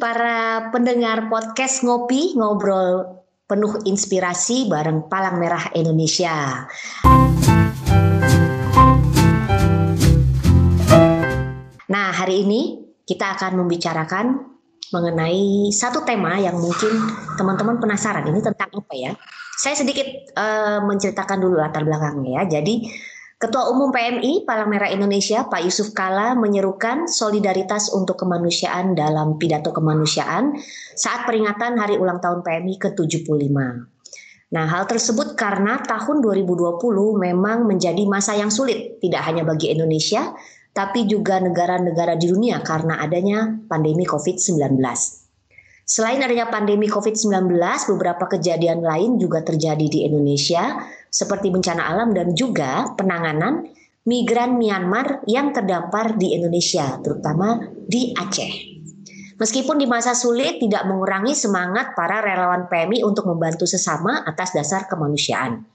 para pendengar podcast Ngopi Ngobrol penuh inspirasi bareng Palang Merah Indonesia. Nah, hari ini kita akan membicarakan mengenai satu tema yang mungkin teman-teman penasaran ini tentang apa ya. Saya sedikit uh, menceritakan dulu latar belakangnya ya. Jadi Ketua Umum PMI Palang Merah Indonesia Pak Yusuf Kala menyerukan solidaritas untuk kemanusiaan dalam pidato kemanusiaan saat peringatan hari ulang tahun PMI ke-75. Nah, hal tersebut karena tahun 2020 memang menjadi masa yang sulit, tidak hanya bagi Indonesia, tapi juga negara-negara di dunia karena adanya pandemi COVID-19. Selain adanya pandemi COVID-19, beberapa kejadian lain juga terjadi di Indonesia, seperti bencana alam dan juga penanganan migran Myanmar yang terdampar di Indonesia, terutama di Aceh. Meskipun di masa sulit tidak mengurangi semangat para relawan PMI untuk membantu sesama atas dasar kemanusiaan.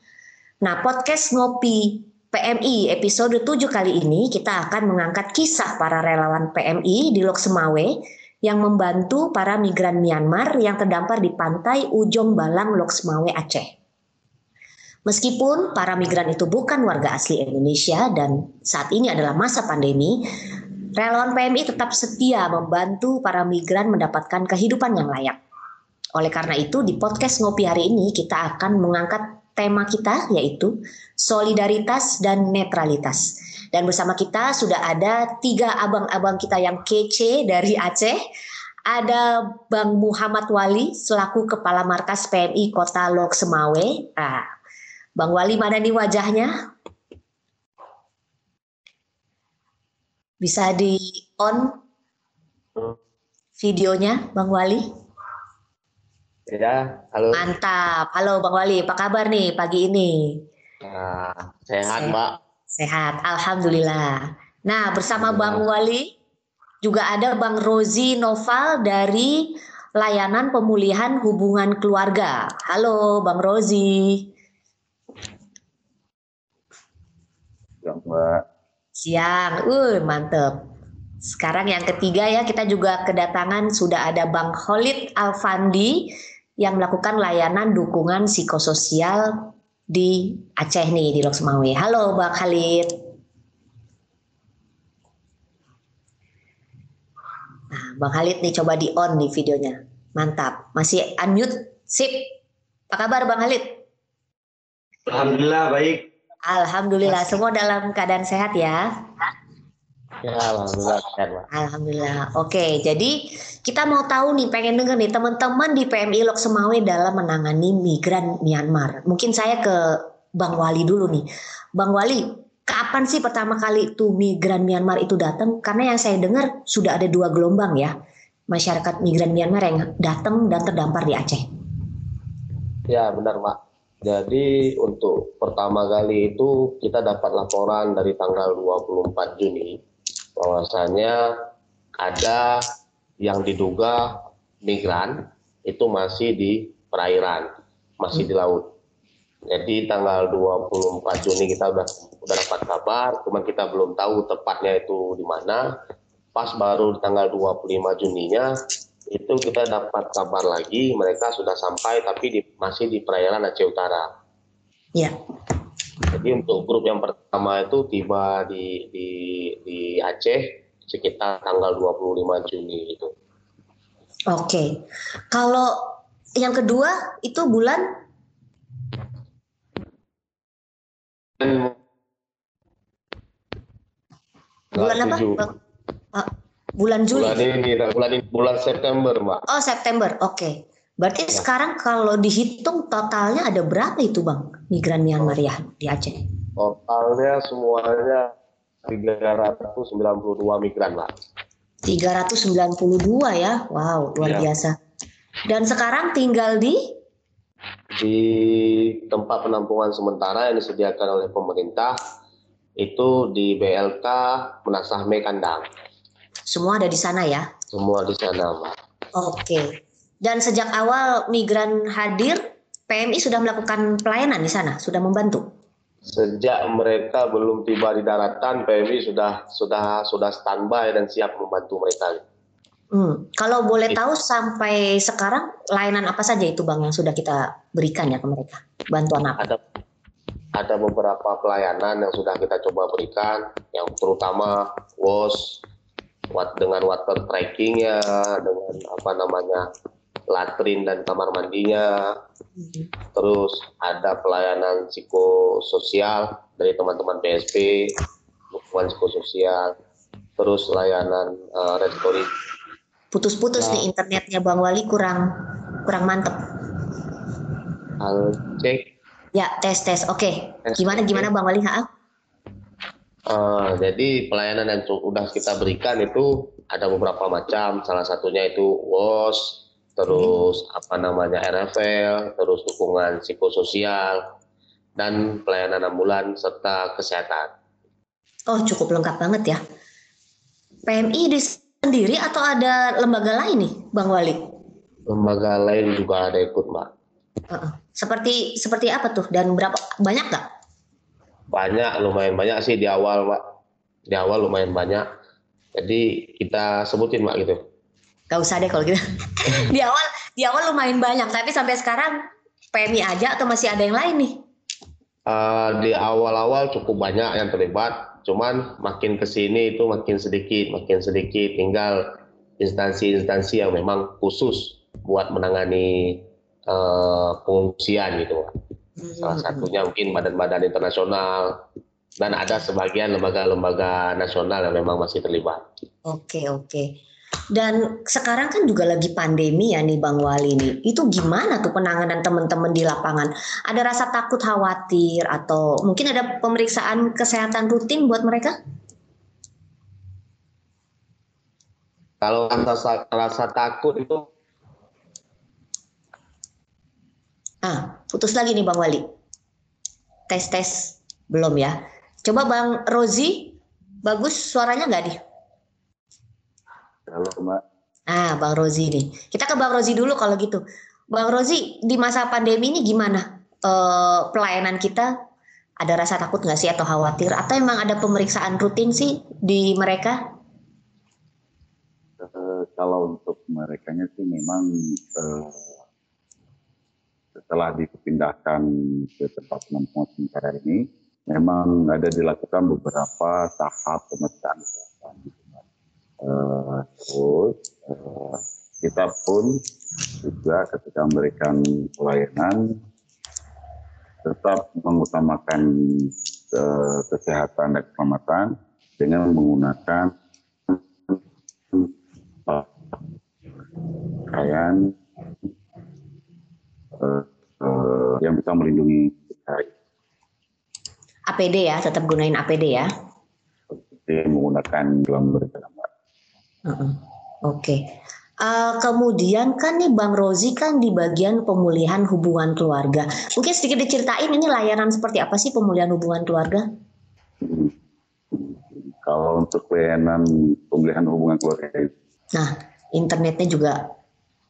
Nah, podcast Ngopi PMI episode 7 kali ini kita akan mengangkat kisah para relawan PMI di Lok Semawe yang membantu para migran Myanmar yang terdampar di pantai Ujung Balang Lok Semawe Aceh. Meskipun para migran itu bukan warga asli Indonesia dan saat ini adalah masa pandemi, relawan PMI tetap setia membantu para migran mendapatkan kehidupan yang layak. Oleh karena itu, di podcast Ngopi hari ini kita akan mengangkat tema kita yaitu solidaritas dan netralitas. Dan bersama kita sudah ada tiga abang-abang kita yang kece dari Aceh. Ada Bang Muhammad Wali selaku Kepala Markas PMI Kota Lok Semawe. Nah, Bang Wali mana nih wajahnya? Bisa di on videonya Bang Wali? Ya, halo. Mantap. Halo Bang Wali, apa kabar nih pagi ini? Nah, sehat, Mbak. Sehat, Alhamdulillah. Nah, bersama Bang Wali juga ada Bang Rozi Noval dari Layanan Pemulihan Hubungan Keluarga. Halo Bang Rozi. Siang, Mbak. Siang, uh, mantep. Sekarang yang ketiga ya, kita juga kedatangan sudah ada Bang Khalid Alfandi yang melakukan layanan dukungan psikososial di Aceh nih, di Lok Semawe. Halo Bang Khalid. Nah, Bang Khalid nih coba di on nih videonya. Mantap. Masih unmute? Sip. Apa kabar Bang Khalid? Alhamdulillah baik. Alhamdulillah semua dalam keadaan sehat ya. Ya, alhamdulillah Alhamdulillah. Oke, jadi kita mau tahu nih, pengen denger nih teman-teman di PMI Lok Semawe dalam menangani migran Myanmar. Mungkin saya ke Bang Wali dulu nih. Bang Wali, kapan sih pertama kali tuh migran Myanmar itu datang? Karena yang saya dengar sudah ada dua gelombang ya masyarakat migran Myanmar yang datang dan terdampar di Aceh. Ya, benar, Pak. Jadi untuk pertama kali itu kita dapat laporan dari tanggal 24 Juni bahwasanya ada yang diduga migran itu masih di perairan, masih di laut. Jadi tanggal 24 Juni kita udah udah dapat kabar, cuman kita belum tahu tepatnya itu di mana. Pas baru tanggal 25 Juninya itu kita dapat kabar lagi mereka sudah sampai tapi di, masih di perairan Aceh Utara. Ya. Jadi untuk grup yang pertama itu tiba di di, di Aceh sekitar tanggal 25 Juni itu. Oke. Kalau yang kedua itu bulan bulan apa? Bulan Juli. Bulan ini, bulan ini, bulan September, Mbak. Oh, September. Oke. Okay. Berarti ya. sekarang kalau dihitung totalnya ada berapa itu, Bang? Migran Myanmar ya di Aceh? Totalnya semuanya 392 migran, Mbak. 392 ya. Wow, luar ya. biasa. Dan sekarang tinggal di di tempat penampungan sementara yang disediakan oleh pemerintah itu di BLK Menasahme Kandang. Semua ada di sana ya? Semua di sana, Mbak. Oke. Dan sejak awal migran hadir, PMI sudah melakukan pelayanan di sana, sudah membantu. Sejak mereka belum tiba di daratan, PMI sudah sudah sudah standby dan siap membantu mereka. Hmm. Kalau boleh tahu sampai sekarang layanan apa saja itu bang yang sudah kita berikan ya ke mereka? Bantuan apa? Ada ada beberapa pelayanan yang sudah kita coba berikan, yang terutama WOS dengan water trackingnya, dengan apa namanya latrin dan kamar mandinya, hmm. terus ada pelayanan psikososial dari teman-teman PSP, dukungan psikososial, terus layanan uh, Putus-putus nah. nih internetnya Bang Wali kurang kurang mantep. Halo, cek. Ya, tes tes. Oke. Okay. Gimana gimana Bang Wali? Ha? Uh, jadi pelayanan yang sudah kita berikan itu ada beberapa macam. Salah satunya itu WOS, terus hmm. apa namanya RFL, terus dukungan psikososial dan pelayanan ambulan serta kesehatan. Oh, cukup lengkap banget ya. PMI di sendiri atau ada lembaga lain nih, Bang Wali? Lembaga lain juga ada ikut, Mbak. Seperti seperti apa tuh dan berapa banyak nggak? Banyak, lumayan banyak sih di awal, Mbak. Di awal lumayan banyak. Jadi kita sebutin, Mbak gitu. Gak usah deh kalau gitu. di awal di awal lumayan banyak, tapi sampai sekarang PMI aja atau masih ada yang lain nih? Uh, di awal-awal cukup banyak yang terlibat Cuman makin ke sini itu makin sedikit, makin sedikit. Tinggal instansi-instansi yang memang khusus buat menangani uh, pengungsian gitu. Salah hmm. satunya mungkin badan-badan internasional dan ada sebagian lembaga-lembaga nasional yang memang masih terlibat. Oke oke. Dan sekarang kan juga lagi pandemi ya nih Bang Wali nih. Itu gimana tuh penanganan teman-teman di lapangan? Ada rasa takut khawatir atau mungkin ada pemeriksaan kesehatan rutin buat mereka? Kalau rasa, rasa takut itu Ah, putus lagi nih Bang Wali. Tes tes belum ya. Coba Bang Rozi, bagus suaranya nggak nih? Halo Mbak. Ah, Bang Rozi nih. Kita ke Bang Rozi dulu kalau gitu. Bang Rozi, di masa pandemi ini gimana uh, pelayanan kita? Ada rasa takut nggak sih atau khawatir? Atau emang ada pemeriksaan rutin sih di mereka? Uh, kalau untuk mereka sih memang uh, setelah dipindahkan ke tempat penampungan sementara ini, memang ada dilakukan beberapa tahap pemeriksaan kesehatan Uh, terus uh, kita pun juga ketika memberikan pelayanan tetap mengutamakan uh, kesehatan dan keselamatan dengan menggunakan pakaian uh, uh, yang bisa melindungi kita. APD ya, tetap gunain APD ya. Seperti menggunakan Oke. Okay. Uh, kemudian kan nih Bang Rozi kan di bagian pemulihan hubungan keluarga. Mungkin sedikit diceritain ini layanan seperti apa sih pemulihan hubungan keluarga? Kalau untuk layanan pemulihan hubungan keluarga. Nah, internetnya juga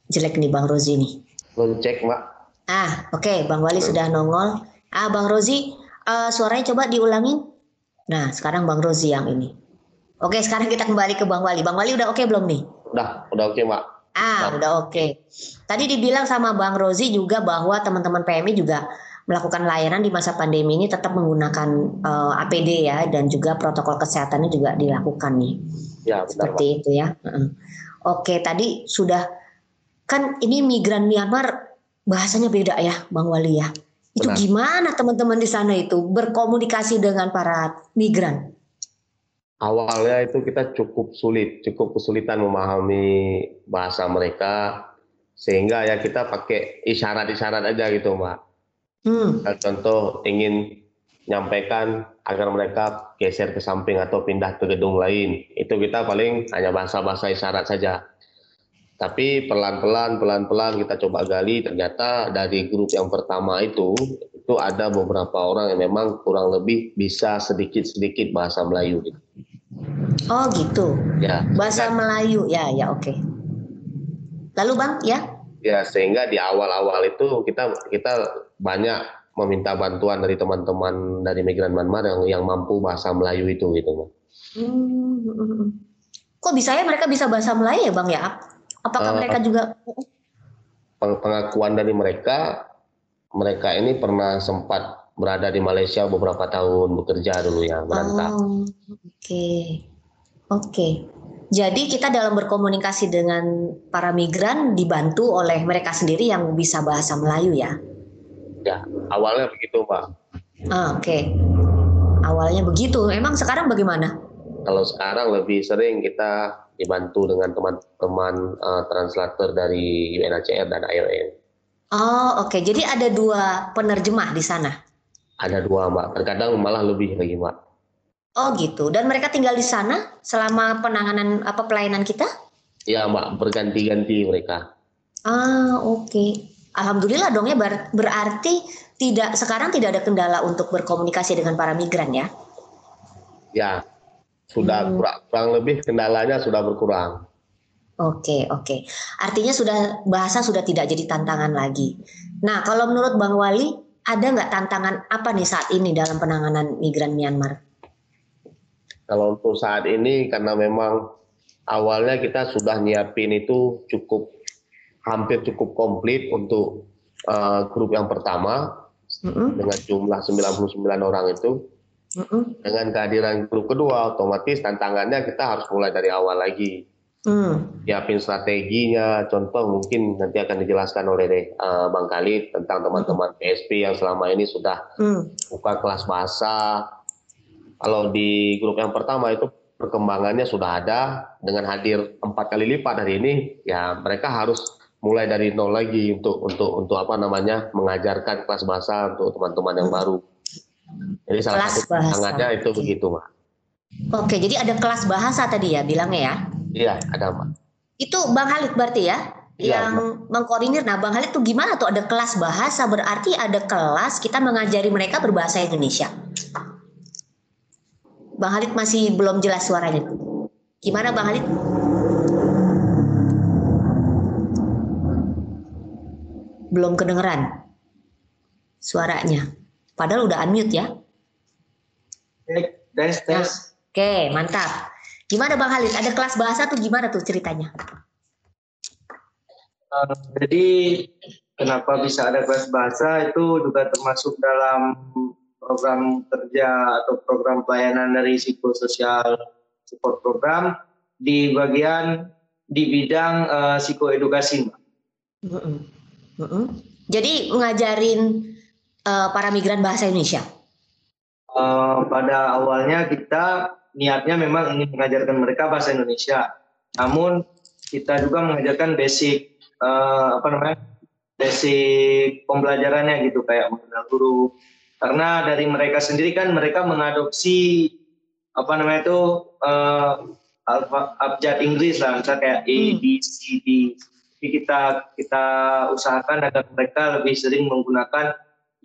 jelek nih Bang Rozi nih. Belum cek, Mbak. Ah, oke, okay. Bang Wali Belum. sudah nongol. Ah, Bang Rozi, uh, suaranya coba diulangin. Nah, sekarang Bang Rozi yang ini. Oke, sekarang kita kembali ke Bang Wali. Bang Wali udah oke belum nih? Udah, udah oke, Mbak. Ah, nah. udah oke. Tadi dibilang sama Bang Rozi juga bahwa teman-teman PMI juga melakukan layanan di masa pandemi ini tetap menggunakan uh, eh, APD ya dan juga protokol kesehatannya juga dilakukan nih. Ya, benar, Seperti Mbak. itu ya. Uh Oke, tadi sudah kan ini migran Myanmar bahasanya beda ya, Bang Wali ya. Itu benar. gimana teman-teman di sana itu berkomunikasi dengan para migran? Awalnya itu kita cukup sulit, cukup kesulitan memahami bahasa mereka, sehingga ya kita pakai isyarat-isyarat aja gitu, Mbak. Hmm. Contoh ingin nyampaikan agar mereka geser ke samping atau pindah ke gedung lain, itu kita paling hanya bahasa-bahasa isyarat saja. Tapi pelan-pelan, pelan-pelan kita coba gali, ternyata dari grup yang pertama itu, itu ada beberapa orang yang memang kurang lebih bisa sedikit-sedikit bahasa Melayu. Gitu. Oh gitu. Ya. Bahasa ya. Melayu, ya, ya, oke. Okay. Lalu bang, ya? Ya, sehingga di awal-awal itu kita kita banyak meminta bantuan dari teman-teman dari migran Myanmar yang yang mampu bahasa Melayu itu, gitu, Hmm. kok bisa ya mereka bisa bahasa Melayu ya Bang ya? Apakah Uh, mereka juga Peng- pengakuan dari mereka mereka ini pernah sempat berada di Malaysia beberapa tahun bekerja dulu ya merantau. Oh, oke. Oke. Jadi kita dalam berkomunikasi dengan para migran dibantu oleh mereka sendiri yang bisa bahasa Melayu ya. Ya, awalnya begitu, Mbak. Ah, oke. Awalnya begitu. Emang sekarang bagaimana? Kalau sekarang lebih sering kita dibantu dengan teman-teman eh, translator dari UNHCR dan IOM. Oh, oke. Jadi ada dua penerjemah di sana. Ada dua, Mbak. Terkadang malah lebih lagi, Mbak. Oh, gitu. Dan mereka tinggal di sana selama penanganan apa pelayanan kita? Ya, Mbak, berganti-ganti mereka. Ah, oke. Alhamdulillah dong ya ber- berarti tidak sekarang tidak ada kendala untuk berkomunikasi dengan para migran ya. Ya, sudah Hmm. kurang, kurang lebih kendalanya sudah berkurang. Oke, oke. Artinya sudah bahasa sudah tidak jadi tantangan lagi. Nah, kalau menurut Bang Wali, ada nggak tantangan apa nih saat ini dalam penanganan migran Myanmar? Kalau untuk saat ini karena memang awalnya kita sudah nyiapin itu cukup hampir cukup komplit untuk eh, grup yang pertama Mm-mm, dengan jumlah 99 orang itu. mm-mm, Dengan kehadiran grup kedua otomatis tantangannya kita harus mulai dari awal lagi. Mm. Siapin strateginya, contoh mungkin nanti akan dijelaskan oleh eh, Bang Khalid tentang teman-teman PSP yang selama ini sudah mm. buka kelas bahasa. Kalau di grup yang pertama itu perkembangannya sudah ada dengan hadir empat kali lipat hari ini, ya mereka harus mulai dari nol lagi untuk untuk untuk apa namanya mengajarkan kelas bahasa untuk teman-teman yang baru. Jadi salah Kelas satu tantangannya itu begitu, Mbak. Oke, jadi ada kelas bahasa tadi ya bilangnya ya. Iya, ada, Mbak. Itu Bang Halid berarti ya? Iya, yang mengkoordinir. Nah, Bang Halid tuh gimana tuh ada kelas bahasa berarti ada kelas kita mengajari mereka berbahasa Indonesia. Bang Halid masih belum jelas suaranya. Gimana Bang Halid? Belum kedengeran suaranya. Padahal udah unmute ya. tes tes Oke, mantap. Gimana Bang Halid? Ada kelas bahasa tuh gimana tuh ceritanya? Uh, jadi kenapa bisa ada kelas bahasa itu juga termasuk dalam program kerja atau program pelayanan dari psikososial support program di bagian di bidang uh, psikoedukasi Mbak. Mm-mm. Mm-mm. Jadi ngajarin eh, para migran bahasa Indonesia. Uh, pada awalnya kita niatnya memang ingin mengajarkan mereka bahasa Indonesia. Namun kita juga mengajarkan basic uh, apa namanya? basic pembelajarannya gitu kayak mengenal huruf. Karena dari mereka sendiri kan mereka mengadopsi apa namanya itu uh, alfa, abjad Inggris lah, misalnya kayak A, Hmm. B, C, D. Jadi kita kita usahakan agar mereka lebih sering menggunakan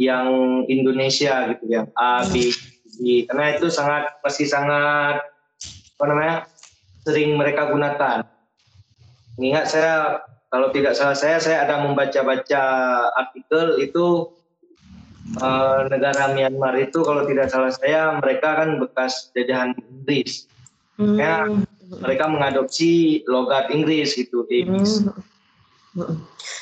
yang Indonesia gitu ya A B C karena itu sangat masih sangat apa namanya sering mereka gunakan. Ingat saya kalau tidak salah saya saya ada membaca-baca artikel itu eh, negara Myanmar itu kalau tidak salah saya mereka kan bekas jajahan Inggris. Ya. Hmm. Mereka mengadopsi logat Inggris gitu. Inggris. Hmm. Mm-mm.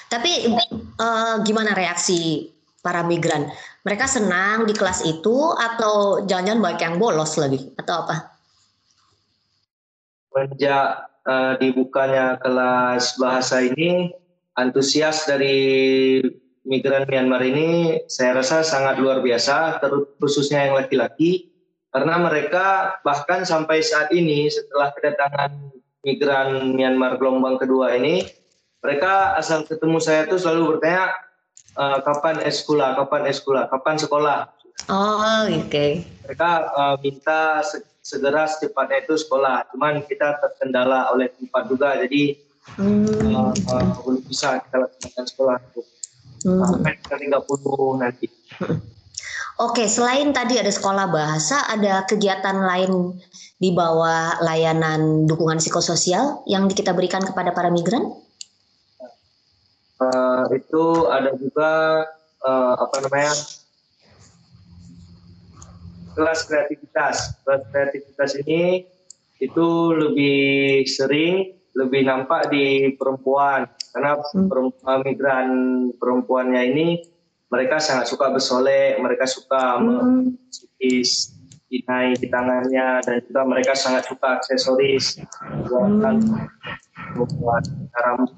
Tapi eh, gimana reaksi para migran? Mereka senang di kelas itu atau jangan-jangan banyak yang bolos lagi atau apa? Sejak eh, dibukanya kelas bahasa ini, antusias dari migran Myanmar ini saya rasa sangat luar biasa, khususnya yang laki-laki, karena mereka bahkan sampai saat ini setelah kedatangan migran Myanmar gelombang kedua ini, mereka asal ketemu saya tuh selalu bertanya "Eh, kapan sekolah, kapan sekolah, kapan sekolah. Oh, oke. Mereka eh, minta se- segera secepatnya itu sekolah, cuman kita terkendala oleh tempat juga, jadi Hmm. uh, uh, belum bisa kita laksanakan sekolah itu Hmm. sampai ke 30 nanti. Oke, selain tadi ada sekolah bahasa, ada kegiatan lain di bawah layanan dukungan psikososial yang kita berikan kepada para migran? Uh, itu ada juga uh, apa namanya kelas kreativitas. Kelas kreativitas ini itu lebih sering lebih nampak di perempuan karena Hmm. perempuan migran perempuannya ini mereka sangat suka bersolek, mereka suka Hmm. melukis inai di tangannya dan juga mereka sangat suka aksesoris buatan membuat rambut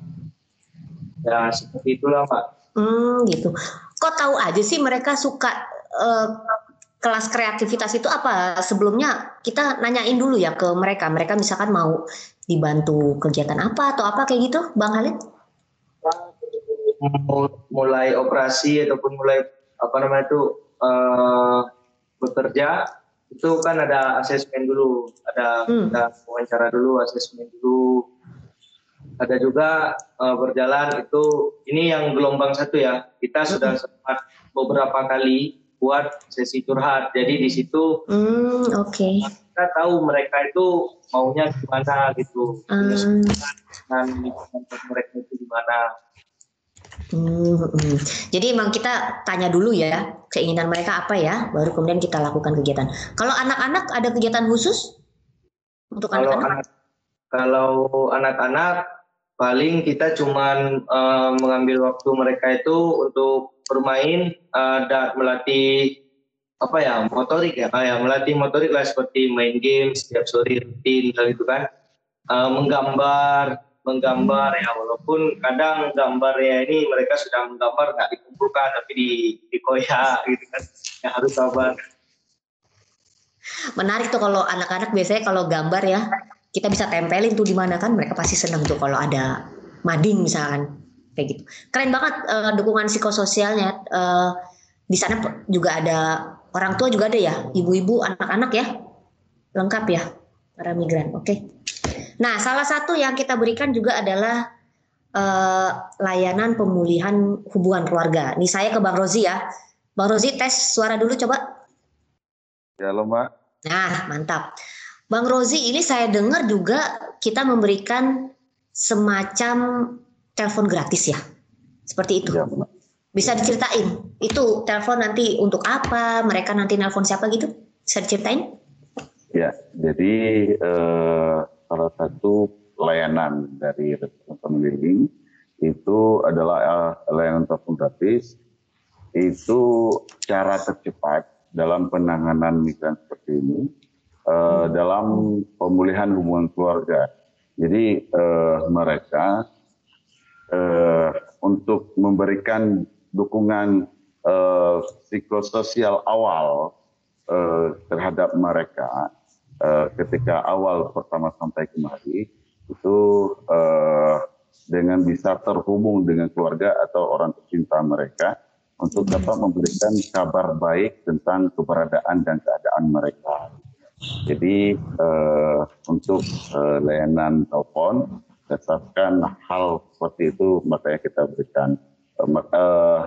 ya seperti itulah pak Hmm, gitu. Kok tahu aja sih mereka suka eh, kelas kreativitas itu apa? Sebelumnya kita nanyain dulu ya ke mereka. Mereka misalkan mau dibantu kegiatan apa atau apa kayak gitu, Bang Halid? Mul- mulai operasi ataupun mulai apa namanya itu eh, bekerja itu kan ada asesmen dulu ada, Hmm. ada wawancara dulu asesmen dulu ada juga eh, berjalan itu ini yang gelombang satu ya kita sudah sempat beberapa kali buat sesi curhat jadi di situ Hmm, oke. kita tahu mereka itu maunya gimana gitu Hmm. dan lingkungan mereka itu gimana Hmm, hmm. Jadi emang kita tanya dulu ya keinginan mereka apa ya, baru kemudian kita lakukan kegiatan. Kalau anak-anak ada kegiatan khusus untuk anak-anak? anak kalau anak-anak paling kita cuman eh, mengambil waktu mereka itu untuk bermain eh, dan melatih apa ya motorik ya Ah, ya melatih motorik lah seperti main game setiap sore rutin hal itu kan. Eh, menggambar menggambar ya walaupun kadang gambarnya ini mereka sudah menggambar nggak dikumpulkan tapi di dikoyak gitu kan ya harus sabar Menarik tuh kalau anak-anak biasanya kalau gambar ya kita bisa tempelin tuh di mana kan mereka pasti senang tuh kalau ada mading misalkan kayak gitu. Keren banget eh, dukungan psikososialnya Eh, di sana juga ada orang tua juga ada ya, ibu-ibu, anak-anak ya, lengkap ya para migran. Oke. Nah salah satu yang kita berikan juga adalah eh, layanan pemulihan hubungan keluarga. Nih saya ke Bang Rozi ya. Bang Rozi tes suara dulu coba. Ya lo mbak. Nah, mantap. Bang Rozi, ini saya dengar juga kita memberikan semacam telepon gratis ya. Seperti itu. Ya. Bisa diceritain. Itu telepon nanti untuk apa? Mereka nanti nelpon siapa gitu? Bisa diceritain? Ya, jadi eh, salah satu layanan dari Restorasi Pemilihan itu adalah eh, layanan telepon gratis. Itu cara tercepat dalam penanganan migran seperti ini dalam pemulihan hubungan keluarga. Jadi eh, mereka eh, untuk memberikan dukungan eh, psikososial awal eh, terhadap mereka eh, ketika awal pertama sampai kemari itu eh, dengan bisa terhubung dengan keluarga atau orang tercinta mereka untuk dapat memberikan kabar baik tentang keberadaan dan keadaan mereka. Jadi eh, untuk eh, layanan telepon berdasarkan hal seperti itu makanya kita berikan eh, eh,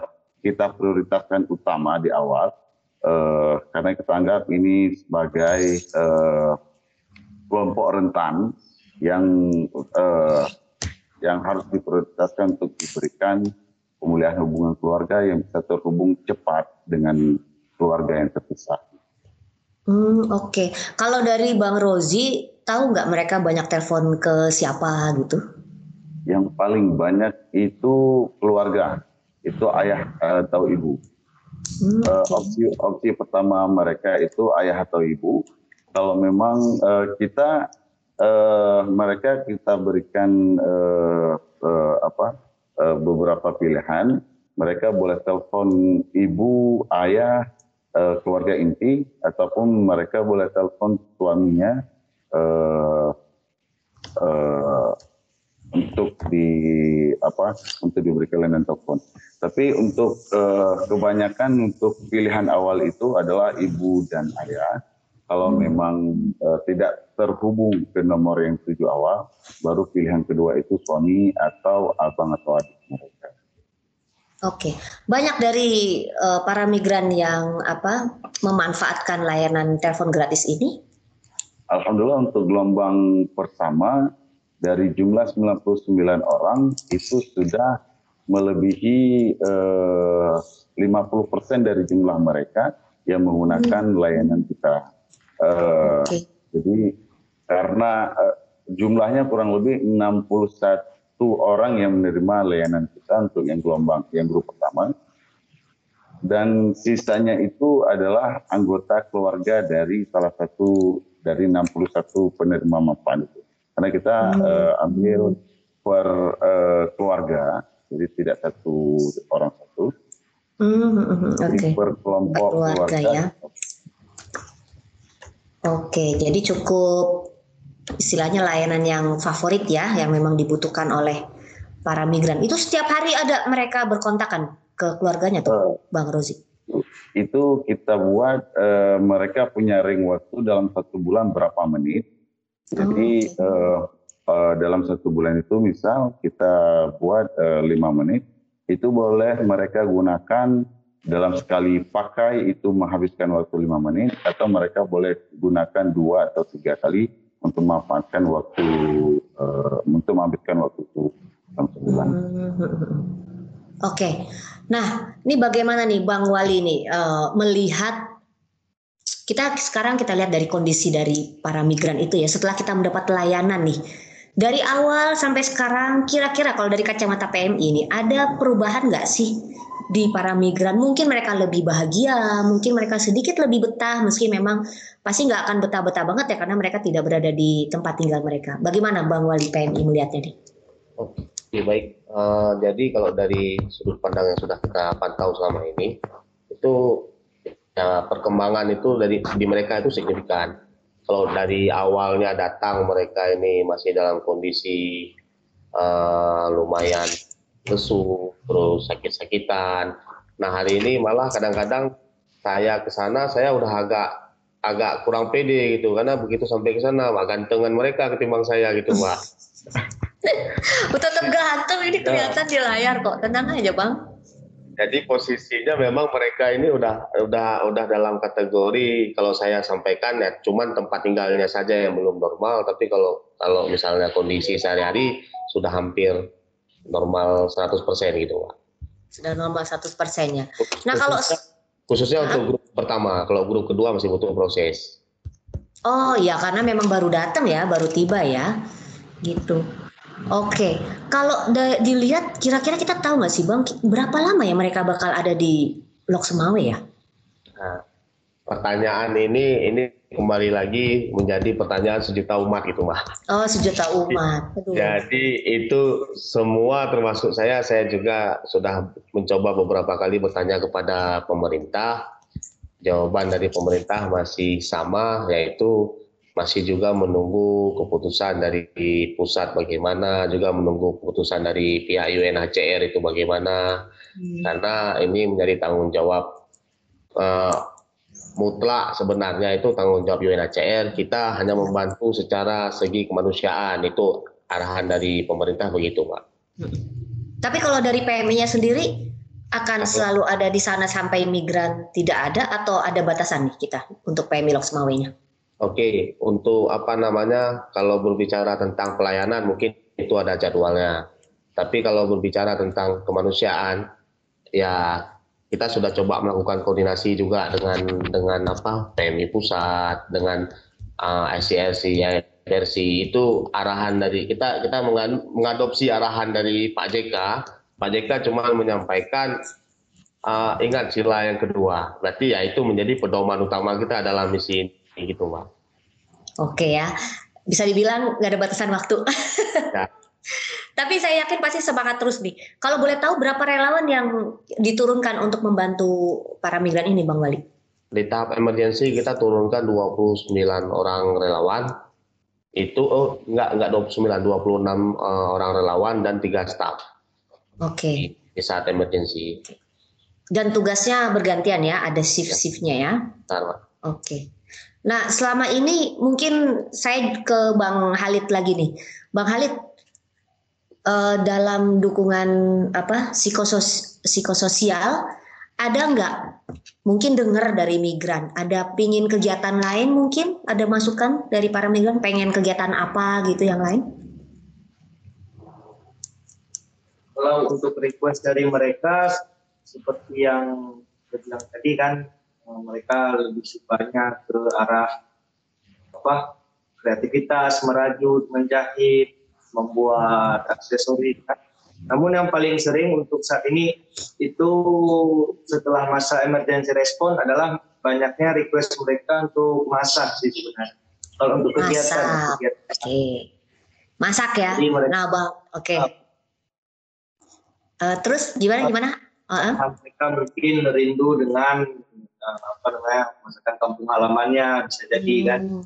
kita prioritaskan utama di awal eh, karena kita anggap ini sebagai eh, kelompok rentan yang eh, yang harus diprioritaskan untuk diberikan pemulihan hubungan keluarga yang bisa terhubung cepat dengan keluarga yang terpisah. Hmm, oke. Kalau dari Bang Rozi, tahu nggak mereka banyak telepon ke siapa gitu? Yang paling banyak itu keluarga, itu ayah atau ibu. Hmm, Eh, oke. opsi opsi pertama mereka itu ayah atau ibu. Kalau memang eh, kita eh, mereka kita berikan eh, eh, apa eh, beberapa pilihan, mereka boleh telepon ibu, ayah, eh, keluarga inti, ataupun mereka boleh telepon suaminya eh, eh, untuk di apa untuk diberikan layanan telepon. Tapi untuk eh, kebanyakan untuk pilihan awal itu adalah ibu dan ayah. Kalau memang eh, tidak terhubung ke nomor yang tujuh awal, baru pilihan kedua itu suami atau abang atau adik mereka. Oke, banyak dari eh, para migran yang apa memanfaatkan layanan telepon gratis ini. Alhamdulillah untuk gelombang pertama dari jumlah 99 orang itu sudah melebihi eh, 50% dari jumlah mereka yang menggunakan layanan kita. Eh, Oke. Jadi karena uh, jumlahnya kurang lebih 61 orang yang menerima layanan kita untuk yang gelombang yang grup pertama. Dan sisanya itu adalah anggota keluarga dari salah satu dari 61 penerima manfaat itu. Karena kita hmm. uh, ambil per uh, keluarga jadi tidak satu orang satu. Hmm, okay. per kelompok keluarga, keluarga. ya. Oke, jadi cukup istilahnya layanan yang favorit ya, yang memang dibutuhkan oleh para migran. Itu setiap hari ada mereka berkontakan ke keluarganya tuh, uh, Bang Rozi. Itu kita buat uh, mereka punya ring waktu dalam satu bulan berapa menit. Jadi oh, okay. uh, uh, dalam satu bulan itu misal kita buat uh, lima menit, itu boleh mereka gunakan dalam sekali pakai itu menghabiskan waktu lima menit atau mereka boleh gunakan dua atau tiga kali untuk memanfaatkan waktu uh, untuk menghabiskan waktu itu dalam sebulan. Hmm. Oke, okay. nah ini bagaimana nih Bang Wali nih uh, melihat kita sekarang kita lihat dari kondisi dari para migran itu ya setelah kita mendapat layanan nih dari awal sampai sekarang kira-kira kalau dari kacamata PMI ini ada perubahan nggak sih di para migran mungkin mereka lebih bahagia, mungkin mereka sedikit lebih betah meski memang pasti nggak akan betah-betah banget ya karena mereka tidak berada di tempat tinggal mereka. Bagaimana Bang Wali PMI melihatnya nih? Oke baik, uh, jadi kalau dari sudut pandang yang sudah kita pantau selama ini itu ya, perkembangan itu dari di mereka itu signifikan. Kalau dari awalnya datang mereka ini masih dalam kondisi uh, lumayan lesu, terus sakit-sakitan. Nah hari ini malah kadang-kadang saya ke sana saya udah agak agak kurang pede gitu karena begitu sampai ke sana mak gantengan mereka ketimbang saya gitu mbak. Tetap ganteng ini kelihatan di layar kok tenang aja bang. Jadi posisinya memang mereka ini udah udah udah dalam kategori kalau saya sampaikan ya cuman tempat tinggalnya saja yang belum normal tapi kalau kalau misalnya kondisi sehari-hari sudah hampir normal 100% gitu Pak. Sudah normal 100% ya. Nah, kalau khususnya untuk grup pertama, kalau grup kedua masih butuh proses. Oh iya, karena memang baru datang ya, baru tiba ya, gitu. Oke, kalau dilihat kira-kira kita tahu nggak sih bang, berapa lama ya mereka bakal ada di Lok Semawe ya? Nah, pertanyaan ini ini kembali lagi menjadi pertanyaan sejuta umat gitu mah. Oh sejuta umat. Aduh. Jadi itu semua termasuk saya, saya juga sudah mencoba beberapa kali bertanya kepada pemerintah. Jawaban dari pemerintah masih sama, yaitu masih juga menunggu keputusan dari pusat bagaimana, juga menunggu keputusan dari pihak UNHCR itu bagaimana, hmm. karena ini menjadi tanggung jawab uh, mutlak sebenarnya itu tanggung jawab UNHCR. Kita hanya membantu secara segi kemanusiaan itu arahan dari pemerintah begitu, Pak. Tapi kalau dari PMI-nya sendiri akan selalu ada di sana sampai migran tidak ada atau ada batasan nih kita untuk PMI Loksmawe-nya? Oke, untuk apa namanya kalau berbicara tentang pelayanan mungkin itu ada jadwalnya. Tapi kalau berbicara tentang kemanusiaan ya kita sudah coba melakukan koordinasi juga dengan dengan apa PMI pusat dengan uh, ICRC versi itu arahan dari kita kita mengadopsi arahan dari Pak JK Pak JK cuma menyampaikan uh, ingat sila yang kedua. Berarti ya itu menjadi pedoman utama kita dalam misi ini gitu Pak. Oke ya. Bisa dibilang nggak ada batasan waktu. Ya. Tapi saya yakin pasti semangat terus nih. Kalau boleh tahu berapa relawan yang diturunkan untuk membantu para migran ini Bang Wali? Di tahap emergensi kita turunkan 29 orang relawan. Itu oh enggak enggak 29 26 uh, orang relawan dan tiga staf. Oke. Okay. Di, saat emergensi. Dan tugasnya bergantian ya, ada shift-shiftnya ya. Oke. Okay. Nah, selama ini mungkin saya ke Bang Halid lagi nih. Bang Halid, uh, dalam dukungan apa psikosos psikososial ada nggak? Mungkin dengar dari migran. Ada pingin kegiatan lain mungkin? Ada masukan dari para migran? Pengen kegiatan apa gitu yang lain? Kalau untuk request dari mereka seperti yang saya bilang tadi kan eh, mereka lebih sukanya ke arah apa kreativitas, merajut, menjahit, membuat aksesori. Namun yang paling sering untuk saat ini itu setelah masa emergency response adalah banyaknya request mereka untuk masak sih sebenarnya. Kalau untuk kegiatan, Masak. kegiatan. Oke. Masak ya. Jadi mereka- Nah, Bang. Oke. Ah. Eh, terus gimana gimana? Heeh. mereka mungkin rindu dengan uh, apa namanya masakan kampung halamannya bisa jadi kan Hmm.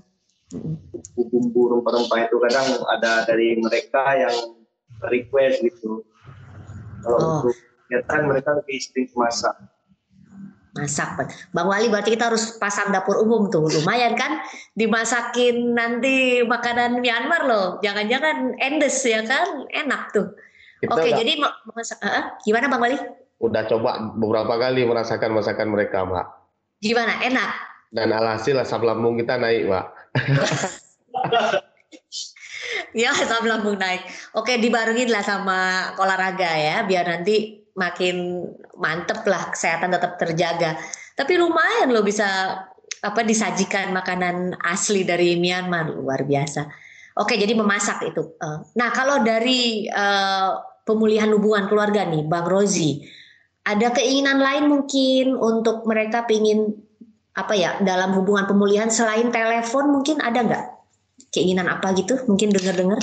Bumbu rempah-rempah itu kadang ada dari mereka yang request gitu. Kalau Oh. untuk kegiatan mereka lebih sering masak. Masak. Bang Wali berarti kita harus pasang dapur umum tuh. Lumayan kan dimasakin nanti makanan Myanmar loh. Jangan-jangan endes ya kan? Enak tuh. Kita Oke, udah, jadi ma- masak heeh. gimana Bang Wali? udah coba beberapa kali merasakan masakan mereka, Mbak. Gimana? Enak? Dan alhasil asam lambung kita naik, Mbak. Ya, asam lambung naik. Oke, dibarengin lah sama olahraga ya, biar nanti makin mantep lah, kesehatan tetap terjaga. Tapi lumayan loh bisa apa disajikan makanan asli dari Myanmar, luar biasa. Oke, jadi memasak itu. Eh, Nah, kalau dari eh, pemulihan hubungan keluarga nih, Bang Rozi, ada keinginan lain mungkin untuk mereka pingin apa ya dalam hubungan pemulihan selain telepon mungkin ada nggak keinginan apa gitu? Mungkin dengar-dengar?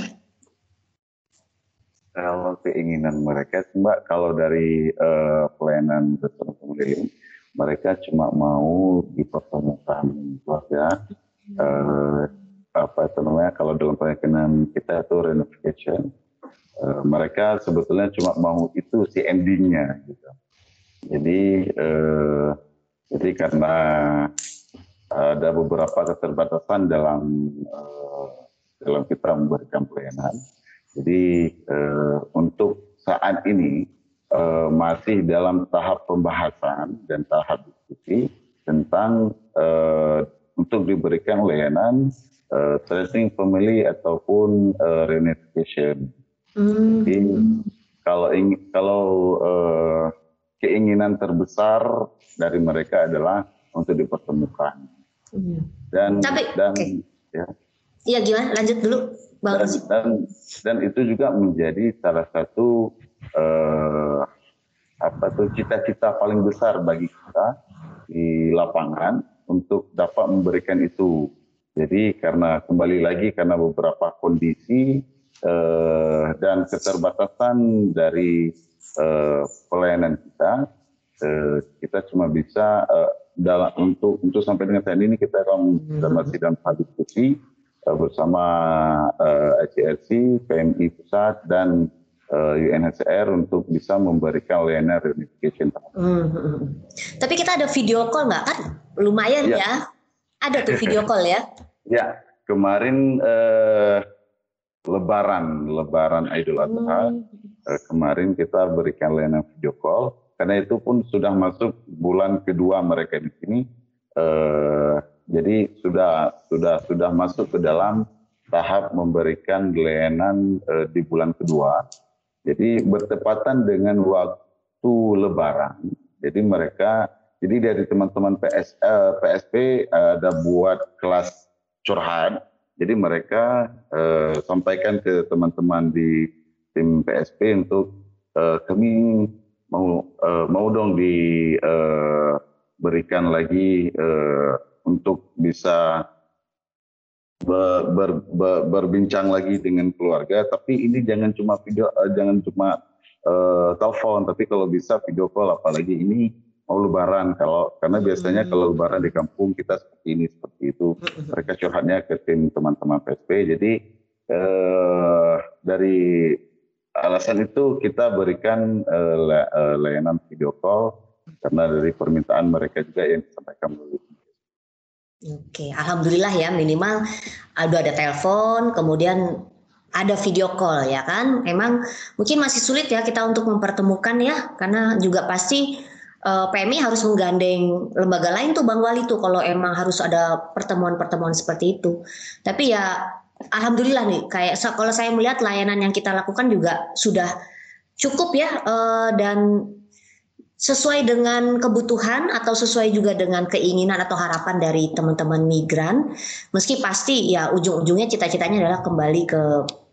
Kalau keinginan mereka, Mbak, kalau dari eh, pelayanan restoran pemilihan, mereka cuma mau dipertemukan keluarga. Eh, apa itu namanya? Kalau dalam pelayanan kita itu renovation, eh, mereka sebetulnya cuma mau itu si endingnya, gitu. Jadi, eh, jadi karena ada beberapa keterbatasan dalam eh, dalam kita memberikan pelayanan. Jadi eh, untuk saat ini eh, masih dalam tahap pembahasan dan tahap diskusi tentang eh, untuk diberikan layanan eh, tracing family ataupun eh, reunification. Hmm. Jadi kalau ingin kalau eh, keinginan terbesar dari mereka adalah untuk dipertemukan Hmm. dan Tapi, dan oke. ya Iya gimana? Lanjut dulu, Bang dan, dan dan itu juga menjadi salah satu eh, apa tuh cita-cita paling besar bagi kita di lapangan untuk dapat memberikan itu. Jadi karena kembali lagi karena beberapa kondisi eh, dan keterbatasan dari pelayanan kita, eh, kita cuma bisa eh, dalam untuk untuk sampai dengan saat ini kita akan masih dalam tahap diskusi eh, bersama eh, ICRC, PMI pusat dan eh, UNHCR untuk bisa memberikan layanan reunification. Hmm, hmm, hmm. Tapi kita ada video call nggak kan? Lumayan Iya. ya. Ada tuh video call ya. Ya, kemarin eh, Lebaran, Lebaran Idul Adha, Hmm. Eh, kemarin kita berikan layanan video call. Karena itu pun sudah masuk bulan kedua mereka di sini. Eh, jadi sudah sudah sudah masuk ke dalam tahap memberikan layanan eh, di bulan kedua. Jadi bertepatan dengan waktu Lebaran. Jadi mereka, jadi dari teman-teman PS, eh, PSP ada buat kelas curhat. Jadi mereka eh, sampaikan ke teman-teman di tim PSP untuk eh, kami mau eh, mau dong diberikan lagi eh, untuk bisa ber, ber, ber- berbincang lagi dengan keluarga. Tapi ini jangan cuma video, eh, jangan cuma eh, telepon, tapi kalau bisa video call. Apalagi ini mau Lebaran. Kalau karena biasanya Hmm. kalau Lebaran di kampung kita seperti ini seperti itu. Mereka curhatnya ke tim teman-teman PSP. Jadi eh, dari alasan itu kita berikan eh, layanan video call karena dari permintaan mereka juga yang disampaikan melalui Oke, alhamdulillah ya minimal ada ada telepon, kemudian ada video call ya kan. Memang mungkin masih sulit ya kita untuk mempertemukan ya, karena juga pasti eh, PMI harus menggandeng lembaga lain tuh Bang Wali tuh kalau emang harus ada pertemuan-pertemuan seperti itu. Tapi ya alhamdulillah nih kayak kalau saya melihat layanan yang kita lakukan juga sudah cukup ya eh, dan sesuai dengan kebutuhan atau sesuai juga dengan keinginan atau harapan dari teman-teman migran. Meski pasti ya ujung-ujungnya cita-citanya adalah kembali ke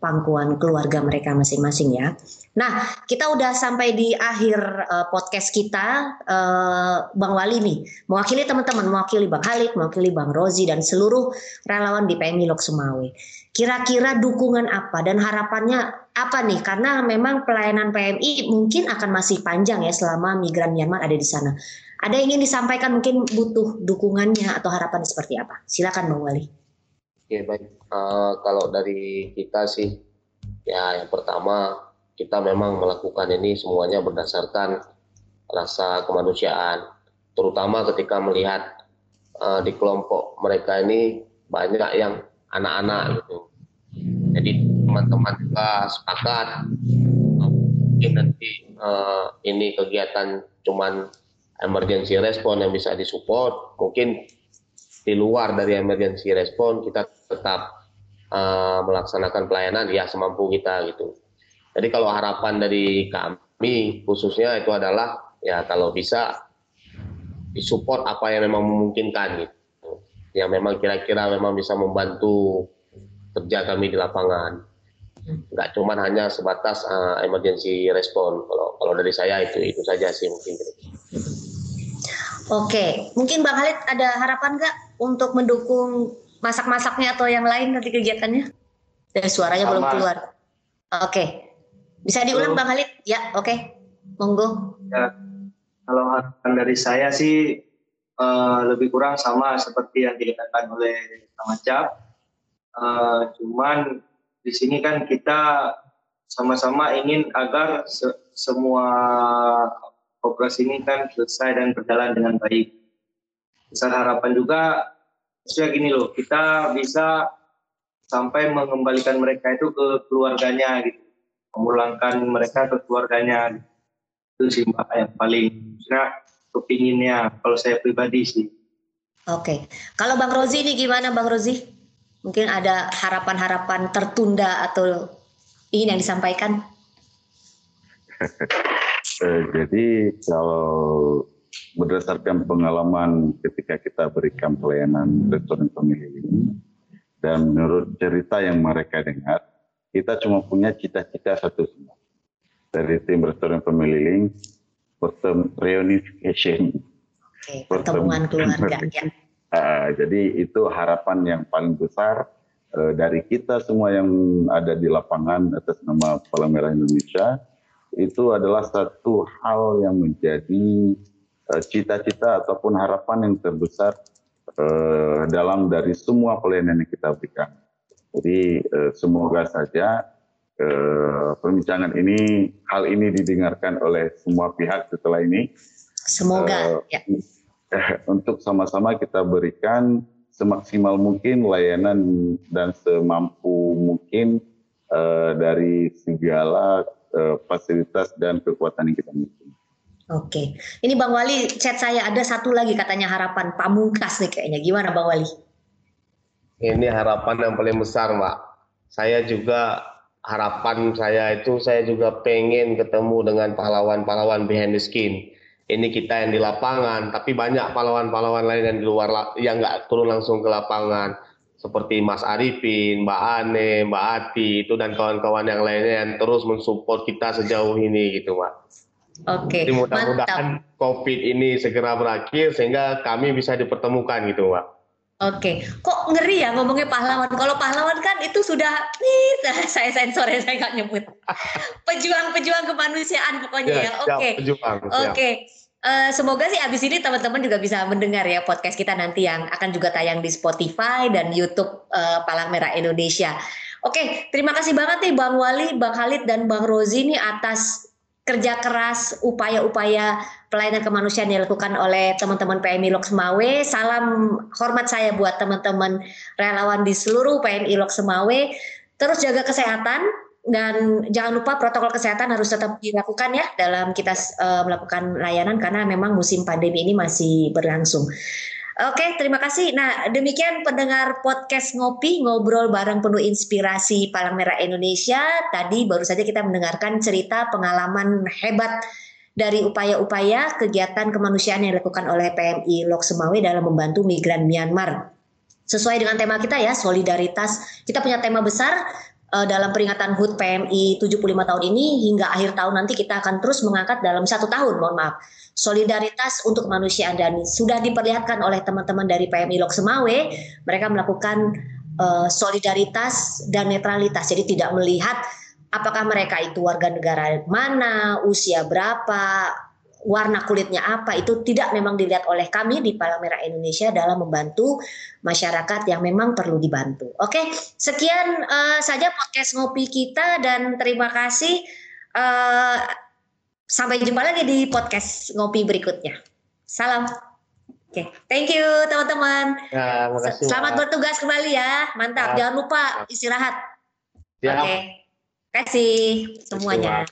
pangkuan keluarga mereka masing-masing ya. Nah, kita udah sampai di akhir uh, podcast kita, uh, Bang Wali nih, mewakili teman-teman, mewakili Bang Halik, mewakili Bang Rozi dan seluruh relawan di PMI Lok Sumawe. Kira-kira dukungan apa dan harapannya apa nih? Karena memang pelayanan PMI mungkin akan masih panjang ya selama migran Myanmar ada di sana. Ada yang ingin disampaikan mungkin butuh dukungannya atau harapan seperti apa? Silakan Bang Wali. Oke baik. Uh, kalau dari kita sih, ya yang pertama kita memang melakukan ini semuanya berdasarkan rasa kemanusiaan, terutama ketika melihat uh, di kelompok mereka ini banyak yang anak-anak gitu. Jadi teman-teman juga sepakat mungkin nanti uh, ini kegiatan cuman emergency respon yang bisa disupport, mungkin di luar dari emergency respon kita tetap uh, melaksanakan pelayanan ya semampu kita gitu. Jadi kalau harapan dari kami khususnya itu adalah ya kalau bisa disupport apa yang memang memungkinkan gitu yang memang kira-kira memang bisa membantu kerja kami di lapangan. Nggak cuma hanya sebatas uh, emergency respon. Kalau kalau dari saya itu itu saja sih mungkin. Oke, mungkin Bang Halid ada harapan nggak untuk mendukung masak-masaknya atau yang lain nanti kegiatannya? Dan suaranya Sama. belum keluar. Oke, bisa diulang Bang Halid? Ya, oke, monggo. Ya, kalau harapan dari saya sih uh, lebih kurang sama seperti yang dikatakan oleh Kang Acap. Uh, cuman di sini kan kita sama-sama ingin agar se semua operasi ini kan selesai dan berjalan dengan baik. Besar harapan juga, saya gini loh, kita bisa sampai mengembalikan mereka itu ke keluarganya gitu, memulangkan mereka ke keluarganya. Itu sih yang paling, nah, kepinginnya kalau saya pribadi sih. Oke, kalau Bang Rozi ini gimana Bang Rozi? Mungkin ada harapan-harapan tertunda atau ingin yang disampaikan? Eh, jadi kalau berdasarkan pengalaman ketika kita berikan pelayanan restoran family ini dan menurut cerita yang mereka dengar, kita cuma punya cita-cita satu semua dari tim restoran family reunification. Okay, pertemuan keluarga ya. Uh, jadi itu harapan yang paling besar uh, dari kita semua yang ada di lapangan atas nama Palang Merah Indonesia itu adalah satu hal yang menjadi uh, cita-cita ataupun harapan yang terbesar uh, dalam dari semua pelayanan yang kita berikan. Jadi uh, semoga saja eh, perbincangan ini hal ini didengarkan oleh semua pihak setelah ini. Semoga eh, ya. Untuk sama-sama kita berikan semaksimal mungkin layanan dan semampu mungkin eh, dari segala eh, fasilitas dan kekuatan yang kita miliki. Oke, ini Bang Wali chat saya ada satu lagi katanya harapan pamungkas nih kayaknya. Gimana Bang Wali? Ini harapan yang paling besar, Mbak. Saya juga harapan saya itu saya juga pengen ketemu dengan pahlawan-pahlawan behind the skin. Ini kita yang di lapangan, tapi banyak pahlawan-pahlawan lain yang di luar yang nggak turun langsung ke lapangan seperti Mas Arifin, Mbak Ane, Mbak Ati itu dan kawan-kawan yang lainnya yang terus mensupport kita sejauh ini gitu, Mbak. Oke. Okay, mudah-mudahan COVID ini segera berakhir sehingga kami bisa dipertemukan gitu, Mbak. Oke, kok ngeri ya ngomongnya pahlawan. Kalau pahlawan kan itu sudah nih, saya sensor ya saya nggak nyebut. Pejuang-pejuang kemanusiaan pokoknya ya. ya. Oke. Oke. Okay. Uh, eh, semoga sih abis ini teman-teman juga bisa mendengar ya podcast kita nanti yang akan juga tayang di Spotify dan YouTube uh, Palang Merah Indonesia. Oke, okay, terima kasih banget nih Bang Wali, Bang Khalid dan Bang Rozi nih atas kerja keras, upaya-upaya pelayanan kemanusiaan yang dilakukan oleh teman-teman PMI Lok Semawe. Salam hormat saya buat teman-teman relawan di seluruh PMI Lok Semawe. Terus jaga kesehatan dan jangan lupa protokol kesehatan harus tetap dilakukan ya dalam kita uh, melakukan layanan karena memang musim pandemi ini masih berlangsung. Oke, terima kasih. Nah, demikian pendengar podcast Ngopi, ngobrol bareng penuh inspirasi Palang Merah Indonesia. Tadi baru saja kita mendengarkan cerita pengalaman hebat dari upaya-upaya kegiatan kemanusiaan yang dilakukan oleh PMI Lok Semawe dalam membantu migran Myanmar. Sesuai dengan tema kita ya, solidaritas. Kita punya tema besar uh, dalam peringatan HUT PMI 75 tahun ini hingga akhir tahun nanti kita akan terus mengangkat dalam satu tahun, mohon maaf. Solidaritas untuk kemanusiaan dan sudah diperlihatkan oleh teman-teman dari PMI Lok Semawe, mereka melakukan uh, solidaritas dan netralitas. Jadi tidak melihat apakah mereka itu warga negara mana, usia berapa, warna kulitnya apa itu tidak memang dilihat oleh kami di Palang Merah Indonesia dalam membantu masyarakat yang memang perlu dibantu. Oke, sekian uh, saja podcast ngopi kita dan terima kasih. Uh, sampai jumpa lagi di podcast ngopi berikutnya. Salam. Oke, okay. thank you teman-teman. Ya, Selamat bertugas kembali ya, mantap. Ya. Jangan lupa istirahat. Oke. Okay kasih semuanya.